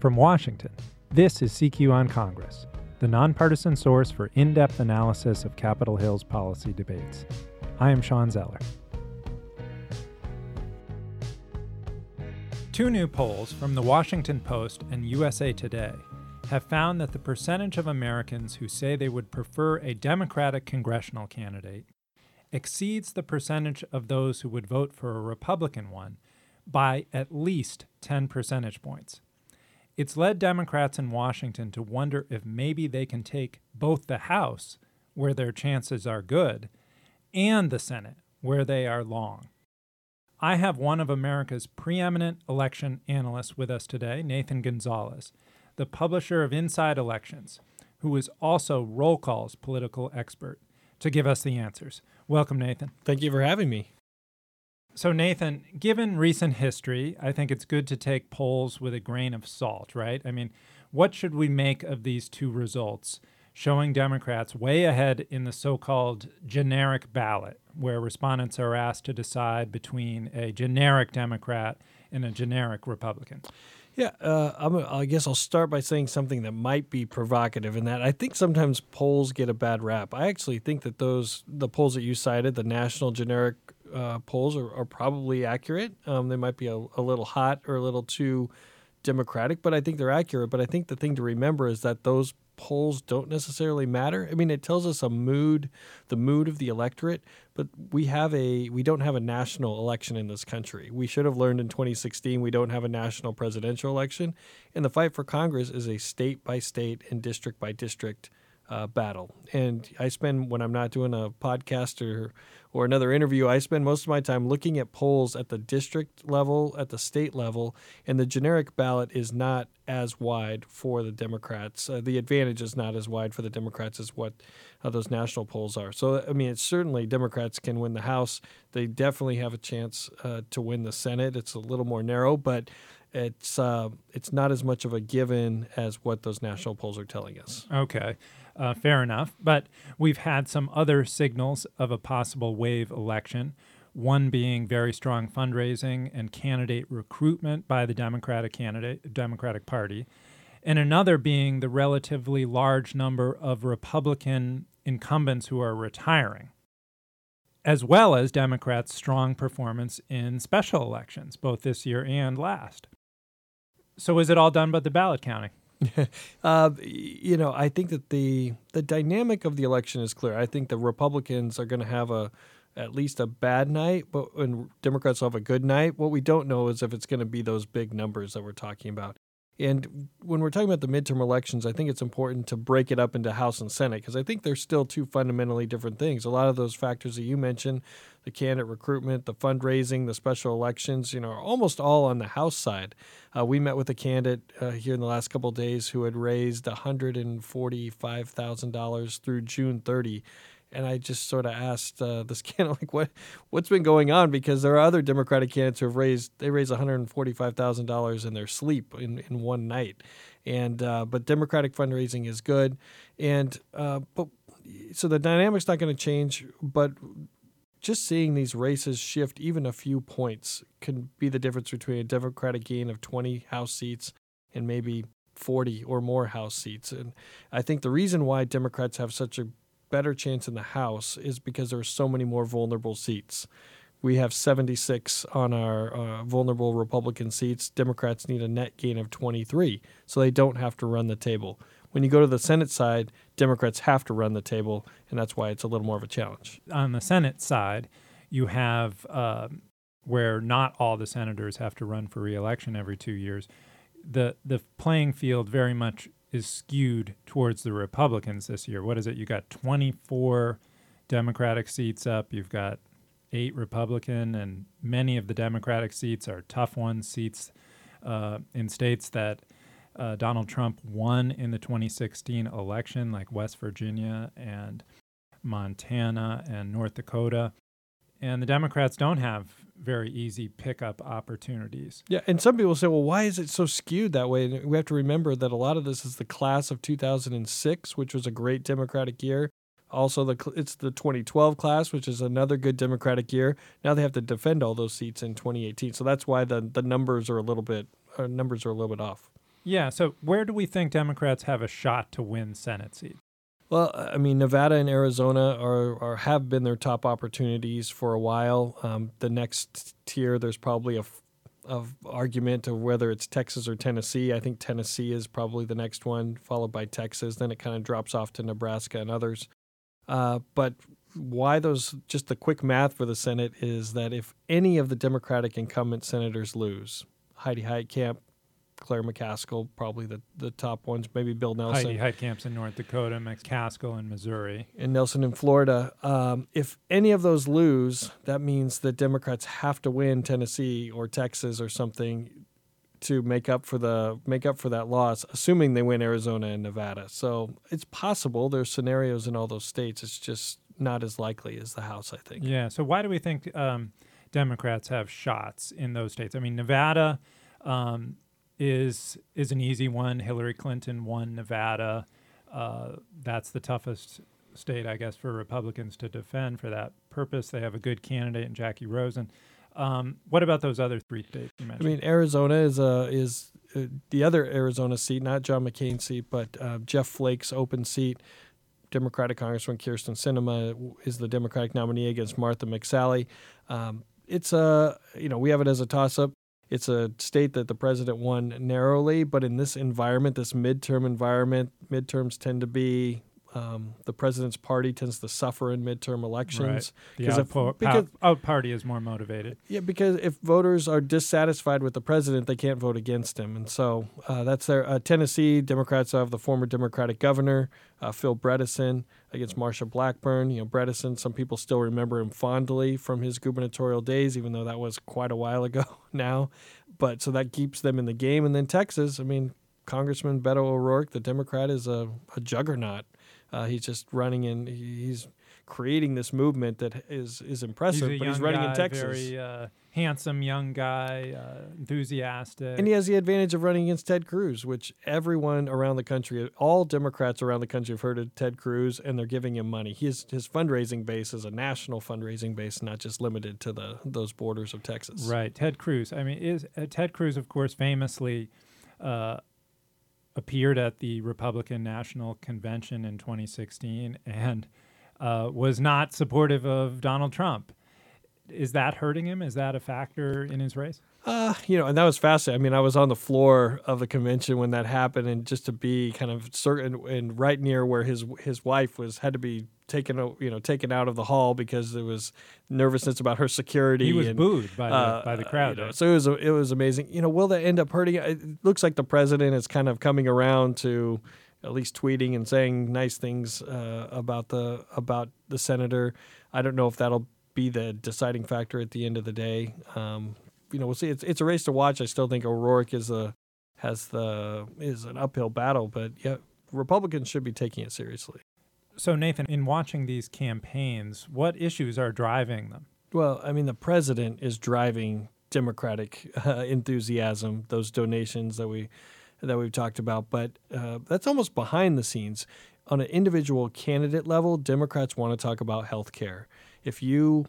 From Washington, this is CQ on Congress, the nonpartisan source for in depth analysis of Capitol Hill's policy debates. I am Shawn Zeller. Two new polls from the Washington Post and USA Today have found that the percentage of Americans who say they would prefer a Democratic congressional candidate exceeds the percentage of those who would vote for a Republican one by at least 10 percentage points. It's led Democrats in Washington to wonder if maybe they can take both the House, where their chances are good, and the Senate, where they are long. I have one of America's preeminent election analysts with us today, Nathan Gonzalez, the publisher of Inside Elections, who is also Roll Call's political expert, to give us the answers. Welcome, Nathan. Thank you for having me. So, Nathan, given recent history, I think it's good to take polls with a grain of salt, right? I mean, what should we make of these two results showing Democrats way ahead in the so called generic ballot, where respondents are asked to decide between a generic Democrat and a generic Republican? Yeah, uh, i guess I'll start by saying something that might be provocative in that I think sometimes polls get a bad rap. I actually think that those the polls that you cited, the national generic uh, polls are, are, probably accurate. Um, they might be a, a, little hot or a little too democratic, but I think they're accurate. But I think the thing to remember is that those polls don't necessarily matter. I mean, it tells us a mood, the mood of the electorate, but we have a we don't have a national election in this country. We should have learned in 2016 we don't have a national presidential election, and the fight for Congress is a state by state and district by district uh, battle. And I spend when I'm not doing a podcast or or another interview, I spend most of my time looking at polls at the district level, at the state level, and the generic ballot is not as wide for the Democrats. Uh, the advantage is not as wide for the Democrats as what uh, those national polls are. So, I mean, it's certainly Democrats can win the House. They definitely have a chance uh, to win the Senate. It's a little more narrow, but it's uh, it's not as much of a given as what those national polls are telling us. Okay uh, fair enough. But we've had some other signals of a possible wave election. One being very strong fundraising and candidate recruitment by the Democratic candidate Democratic Party, and another being the relatively large number of Republican incumbents who are retiring, as well as Democrats' strong performance in special elections, both this year and last. So, is it all done but the ballot counting? uh, you know, I think that the the dynamic of the election is clear. I think the Republicans are going to have a at least a bad night, but and Democrats will have a good night. What we don't know is if it's going to be those big numbers that we're talking about. And when we're talking about the midterm elections, I think it's important to break it up into House and Senate because I think they're still two fundamentally different things. A lot of those factors that you mentioned, the candidate recruitment, the fundraising, the special elections, you know, are almost all on the House side. Uh, we met with a candidate uh, here in the last couple days who had raised $145,000 through June 30 and I just sort of asked uh, this candidate like what what's been going on? Because there are other Democratic candidates who have raised they raised one hundred forty five thousand dollars in their sleep in, in one night, and uh, but Democratic fundraising is good, and uh, but so the dynamic's not going to change, but just seeing these races shift even a few points can be the difference between a Democratic gain of twenty House seats and maybe 40 or more House seats. And I think the reason why Democrats have such a better chance in the House is because there are so many more vulnerable seats. We have 76 on our uh, vulnerable Republican seats. Democrats need a net gain of 23, so they don't have to run the table. When you go to the Senate side, Democrats have to run the table, and that's why it's a little more of a challenge. On the Senate side, you have uh, where not all the senators have to run for reelection every two years. The the playing field very much is skewed towards the Republicans this year. What is it? You got 24 Democratic seats up. You've got eight Republican, and many of the Democratic seats are tough ones, seats uh, in states that uh, Donald Trump won in the 2016 election, like West Virginia and Montana and North Dakota. And the Democrats don't have very easy pickup opportunities. Yeah, and some people say, well, why is it so skewed that way? And we have to remember that a lot of this is the class of 2006, which was a great Democratic year. Also, the it's the 2012 class, which is another good Democratic year. Now they have to defend all those seats in 2018, so that's why the the numbers are a little bit uh, numbers are a little bit off. Yeah. So where do we think Democrats have a shot to win Senate seats? Well, I mean, Nevada and Arizona are, are have been their top opportunities for a while. Um, the next tier, there's probably a of argument of whether it's Texas or Tennessee. I think Tennessee is probably the next one, followed by Texas. Then it kind of drops off to Nebraska and others. Uh, but why those? Just the quick math for the Senate is that if any of the Democratic incumbent senators lose, Heidi Heitkamp, Claire McCaskill, probably the, the top ones. Maybe Bill Nelson. Heidi Heitkamp's in North Dakota, McCaskill in Missouri. And Nelson in Florida. Um, if any of those lose, that means that Democrats have to win Tennessee or Texas or something to make up for the make up for that loss, assuming they win Arizona and Nevada. So it's possible. There's scenarios in all those states. It's just not as likely as the House, I think. Yeah. So why do we think um, Democrats have shots in those states? I mean, Nevada. Um, is is an easy one. Hillary Clinton won Nevada. Uh, that's the toughest state, I guess, for Republicans to defend for that purpose. They have a good candidate in Jackie Rosen. Um, what about those other three states you mentioned? I mean, Arizona is uh, is uh, the other Arizona seat, not John McCain's seat, but uh, Jeff Flake's open seat. Democratic Congressman Kyrsten Sinema is the Democratic nominee against Martha McSally. Um, it's a you know we have it as a toss up. It's a state that the president won narrowly, but in this environment, this midterm environment, midterms tend to be um, the president's party tends to suffer in midterm elections. Right. The out, because, out party is more motivated. Yeah, because if voters are dissatisfied with the president, they can't vote against him, and so uh, that's their uh, Tennessee Democrats have the former Democratic governor uh, Phil Bredesen against Marsha Blackburn. You know, Bredesen, some people still remember him fondly from his gubernatorial days, even though that was quite a while ago now. But so that keeps them in the game. And then Texas, I mean, Congressman Beto O'Rourke, the Democrat, is a, a juggernaut. Uh, he's just running in. He's creating this movement that is is impressive. He's but he's running guy, in Texas. Very uh, handsome young guy, uh, enthusiastic, and he has the advantage of running against Ted Cruz, which everyone around the country, all Democrats around the country, have heard of Ted Cruz, and they're giving him money. His his fundraising base is a national fundraising base, not just limited to the those borders of Texas. Right, Ted Cruz. I mean, is uh, Ted Cruz, of course, famously. Appeared at the Republican National Convention in 2016 and uh, was not supportive of Donald Trump. Is that hurting him? Is that a factor in his race? Uh, you know, and that was fascinating. I mean, I was on the floor of the convention when that happened, and just to be kind of certain and right near where his his wife was had to be taken, you know, taken out of the hall because there was nervousness about her security. He was and, booed by the uh, by the crowd. You know, so it was it was amazing. You know, will that end up hurting? It looks like the president is kind of coming around to at least tweeting and saying nice things uh, about the about the senator. I don't know if that'll be the deciding factor at the end of the day. Um, you know, we'll see. It's it's a race to watch. I still think O'Rourke is a has the is an uphill battle, but yeah, Republicans should be taking it seriously. So Nathan, in watching these campaigns, what issues are driving them? Well, I mean, the president is driving Democratic uh, enthusiasm, those donations that we that we've talked about, but uh, that's almost behind the scenes. On an individual candidate level, Democrats want to talk about health care. If you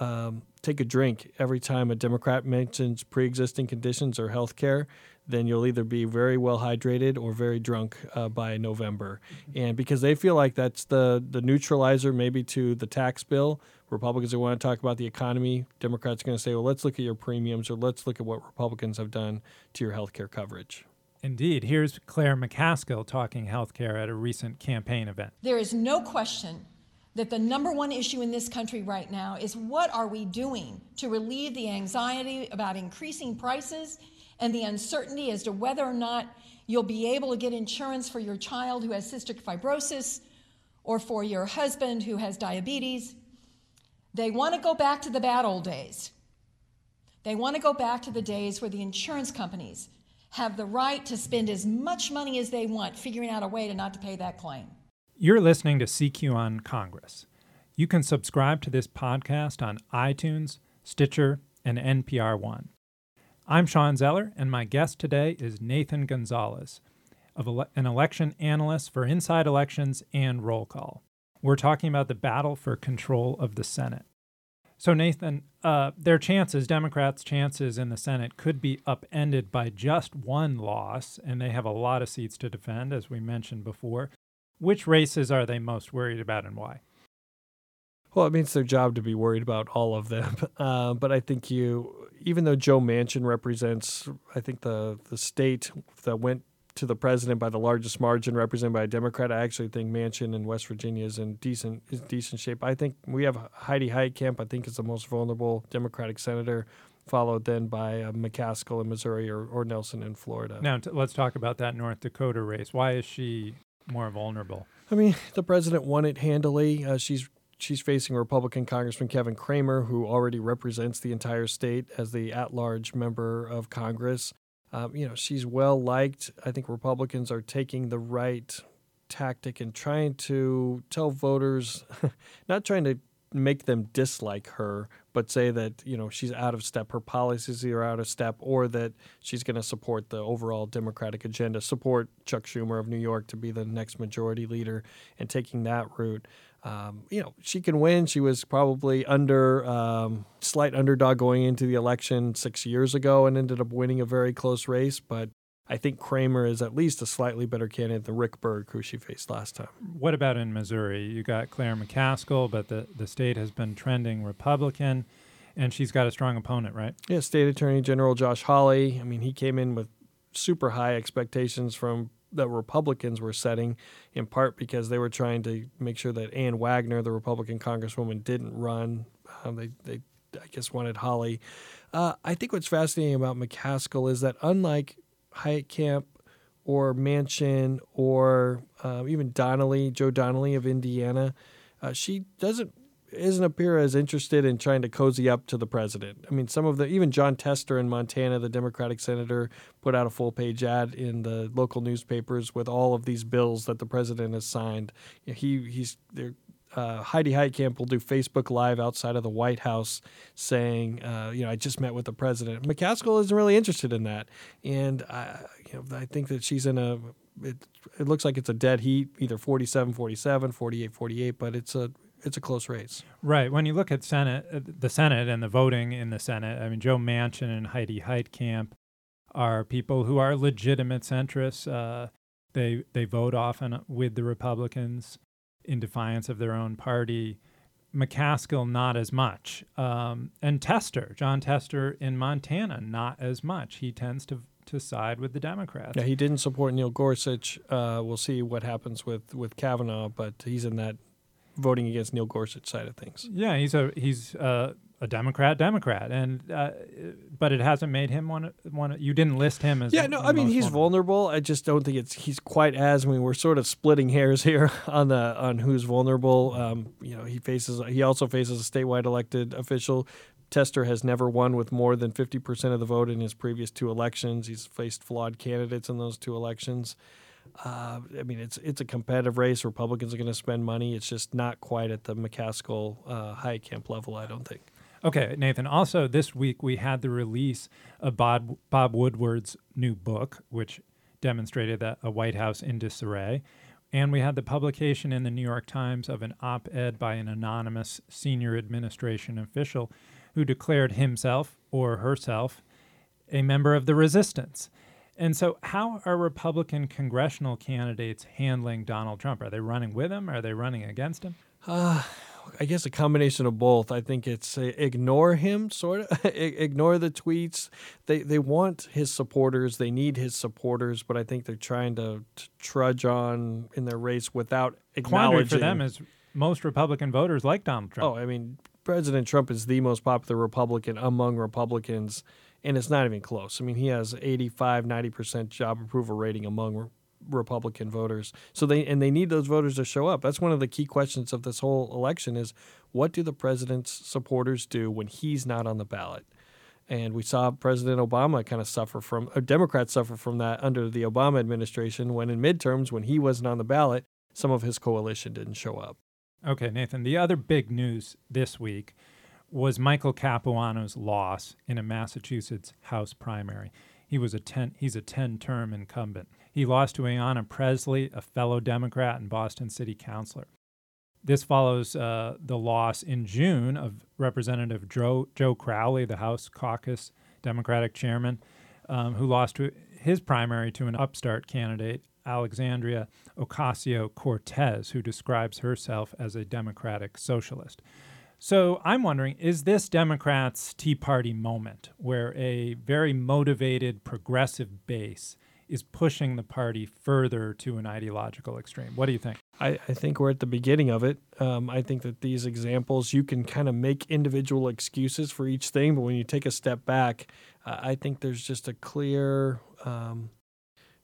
um, take a drink every time a Democrat mentions pre existing conditions or health care, then you'll either be very well hydrated or very drunk uh, by November. Mm-hmm. And because they feel like that's the, the neutralizer maybe to the tax bill, Republicans are want to talk about the economy. Democrats are going to say, well, let's look at your premiums or let's look at what Republicans have done to your health care coverage. Indeed. Here's Claire McCaskill talking health care at a recent campaign event. There is no question that the number one issue in this country right now is what are we doing to relieve the anxiety about increasing prices and the uncertainty as to whether or not you'll be able to get insurance for your child who has cystic fibrosis or for your husband who has diabetes. They want to go back to the bad old days. They want to go back to the days where the insurance companies have the right to spend as much money as they want figuring out a way to not to pay that claim. You're listening to CQ on Congress. You can subscribe to this podcast on iTunes, Stitcher, and NPR One. I'm Shawn Zeller, and my guest today is Nathan Gonzalez, an election analyst for Inside Elections and Roll Call. We're talking about the battle for control of the Senate. So, Nathan, uh, their chances, Democrats' chances in the Senate, could be upended by just one loss, and they have a lot of seats to defend, as we mentioned before. Which races are they most worried about and why? Well, it means their job to be worried about all of them. Uh, but I think you, even though Joe Manchin represents, I think the the state that went to the president by the largest margin, represented by a Democrat, I actually think Manchin in West Virginia is in decent is decent shape. I think we have Heidi Heitkamp. I think is the most vulnerable Democratic senator, followed then by uh, McCaskill in Missouri or, or Nelson in Florida. Now t- let's talk about that North Dakota race. Why is she more vulnerable? I mean, the president won it handily. Uh, she's she's facing Republican Congressman Kevin Cramer, who already represents the entire state as the at-large member of Congress. Um, you know, she's well liked. I think Republicans are taking the right tactic and trying to tell voters, not trying to make them dislike her, but say that you know she's out of step, her policies are out of step, or that she's going to support the overall Democratic agenda, support Chuck Schumer of New York to be the next majority leader, and taking that route um, you know, she can win. She was probably under um, slight underdog going into the election six years ago and ended up winning a very close race. But I think Cramer is at least a slightly better candidate than Rick Berg, who she faced last time. What about in Missouri? You got Claire McCaskill, but the, the state has been trending Republican, and she's got a strong opponent, right? Yeah, State Attorney General Josh Hawley. I mean, he came in with super high expectations from that Republicans were setting, in part because they were trying to make sure that Ann Wagner, the Republican congresswoman, didn't run. Um, they, they, I guess, wanted Hawley. Uh, I think what's fascinating about McCaskill is that unlike Heitkamp or Manchin or uh, even Donnelly, Joe Donnelly of Indiana, uh, she doesn't isn't appear as interested in trying to cozy up to the president. I mean, some of the even Jon Tester in Montana, the Democratic senator, put out a full page ad in the local newspapers with all of these bills that the president has signed. He he's uh, Heidi Heitkamp will do Facebook Live outside of the White House saying, uh, you know, I just met with the president. McCaskill isn't really interested in that, and I, you know, I think that she's in a. It, it looks like it's a dead heat, either 47 47, 48 48, but it's a it's a close race. Right. When you look at Senate, uh, the Senate and the voting in the Senate, I mean, Joe Manchin and Heidi Heitkamp are people who are legitimate centrists. Uh, they they vote often with the Republicans in defiance of their own party. McCaskill, not as much. Um, and Tester, Jon Tester in Montana, not as much. He tends to to side with the Democrats. Yeah, he didn't support Neil Gorsuch. Uh, we'll see what happens with with Kavanaugh, but he's in that voting against Neil Gorsuch side of things. Yeah, he's a he's uh, a Democrat, Democrat, and uh, but it hasn't made him one. One you didn't list him as. Yeah, no, I mean he's vulnerable. vulnerable. I just don't think it's he's quite as. I mean, we're sort of splitting hairs here on the on who's vulnerable. Um, you know, he faces he also faces a statewide elected official. Tester has never won with more than 50% of the vote in his previous two elections. He's faced flawed candidates in those two elections. Uh, I mean, it's it's a competitive race. Republicans are going to spend money. It's just not quite at the McCaskill uh, camp level, I don't think. Okay, Nathan. Also, this week we had the release of Bob, Bob Woodward's new book, which demonstrated that a White House in disarray. And we had the publication in the New York Times of an op ed by an anonymous senior administration official who declared himself or herself a member of the resistance. And so, how are Republican congressional candidates handling Donald Trump? Are they running with him? Are they running against him? Uh, I guess a combination of both. I think it's uh, ignore him, sort of ignore the tweets. They they want his supporters. They need his supporters, but I think they're trying to, to trudge on in their race without acknowledging. Quandary for them is most Republican voters like Donald Trump. Oh, I mean, President Trump is the most popular Republican among Republicans and it's not even close. I mean, he has 85, 90% job approval rating among Republican voters. So they and they need those voters to show up. That's one of the key questions of this whole election is what do the president's supporters do when he's not on the ballot? And we saw President Obama kind of suffer from, or Democrats suffer from that under the Obama administration when in midterms, when he wasn't on the ballot, some of his coalition didn't show up. Okay, Nathan. The other big news this week was Michael Capuano's loss in a Massachusetts House primary. He was a ten, he's a 10-term incumbent. He lost to Ayanna Presley, a fellow Democrat and Boston City Councilor. This follows uh, the loss in June of Representative Joe, Joe Crowley, the House caucus Democratic chairman, um, who lost to his primary to an upstart candidate, Alexandria Ocasio Cortez, who describes herself as a Democratic socialist. So I'm wondering is this Democrats' Tea Party moment where a very motivated progressive base is pushing the party further to an ideological extreme? What do you think? I, I think we're at the beginning of it. Um, I think that these examples, you can kind of make individual excuses for each thing, but when you take a step back, uh, I think there's just a clear um,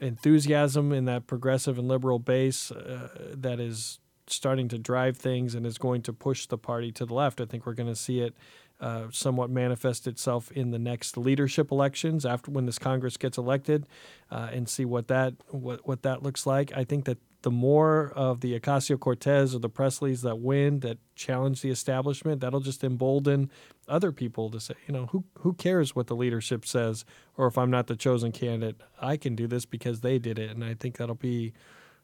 enthusiasm in that progressive and liberal base uh, that is starting to drive things and is going to push the party to the left. I think we're going to see it uh, somewhat manifest itself in the next leadership elections after when this Congress gets elected, uh, and see what that what what that looks like. I think that the more of the Ocasio Cortez or the Presleys that win, that challenge the establishment, that'll just embolden other people to say, you know, who who cares what the leadership says, or if I'm not the chosen candidate, I can do this because they did it, and I think that'll be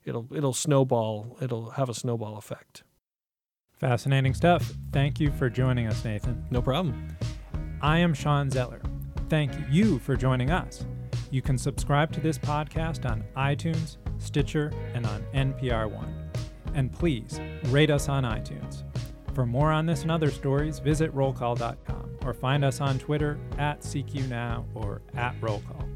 it'll it'll snowball. It'll have a snowball effect. Fascinating stuff. Thank you for joining us, Nathan. No problem. I am Shawn Zeller. Thank you for joining us. You can subscribe to this podcast on iTunes, Stitcher, and on NPR One. And please rate us on iTunes. For more on this and other stories, visit rollcall.com or find us on Twitter at CQNow or at rollcall.